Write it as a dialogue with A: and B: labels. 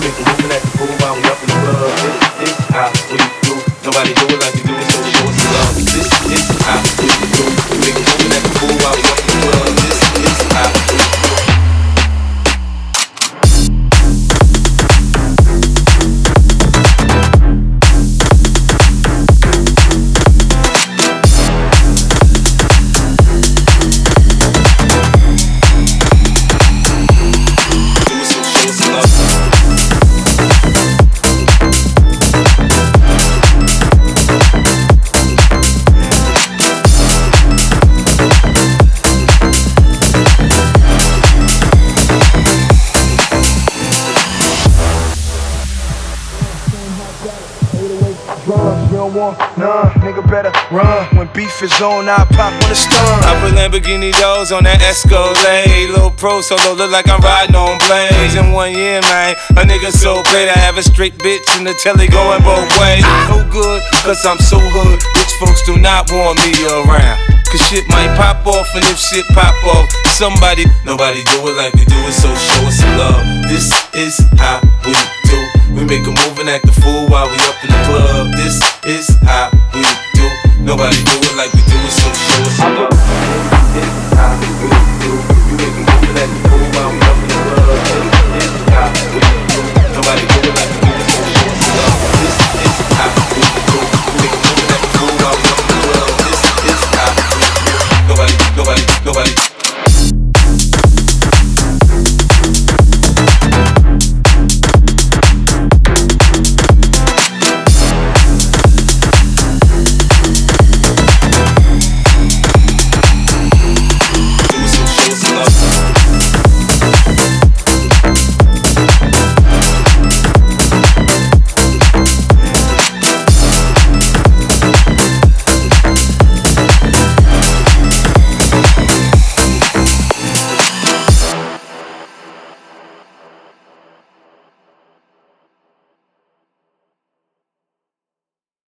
A: We make a move and act the fool while we up in the
B: don't want none, nigga better run. When beef is on, I pop on the stun.
C: I put Lamborghini doors on that Escalade. Little pro solo look like I'm riding on blades. In one year, man, a nigga so great. I have a straight bitch in the telly going both ways. No good, cause I'm so hood. Rich folks do not want me around. Cause shit might pop off, and if shit pop off, somebody, nobody do it like we do it, so show us some love. This is how we do. We make a move and act the fool while we up in the club. This is how we do. Nobody do it like we do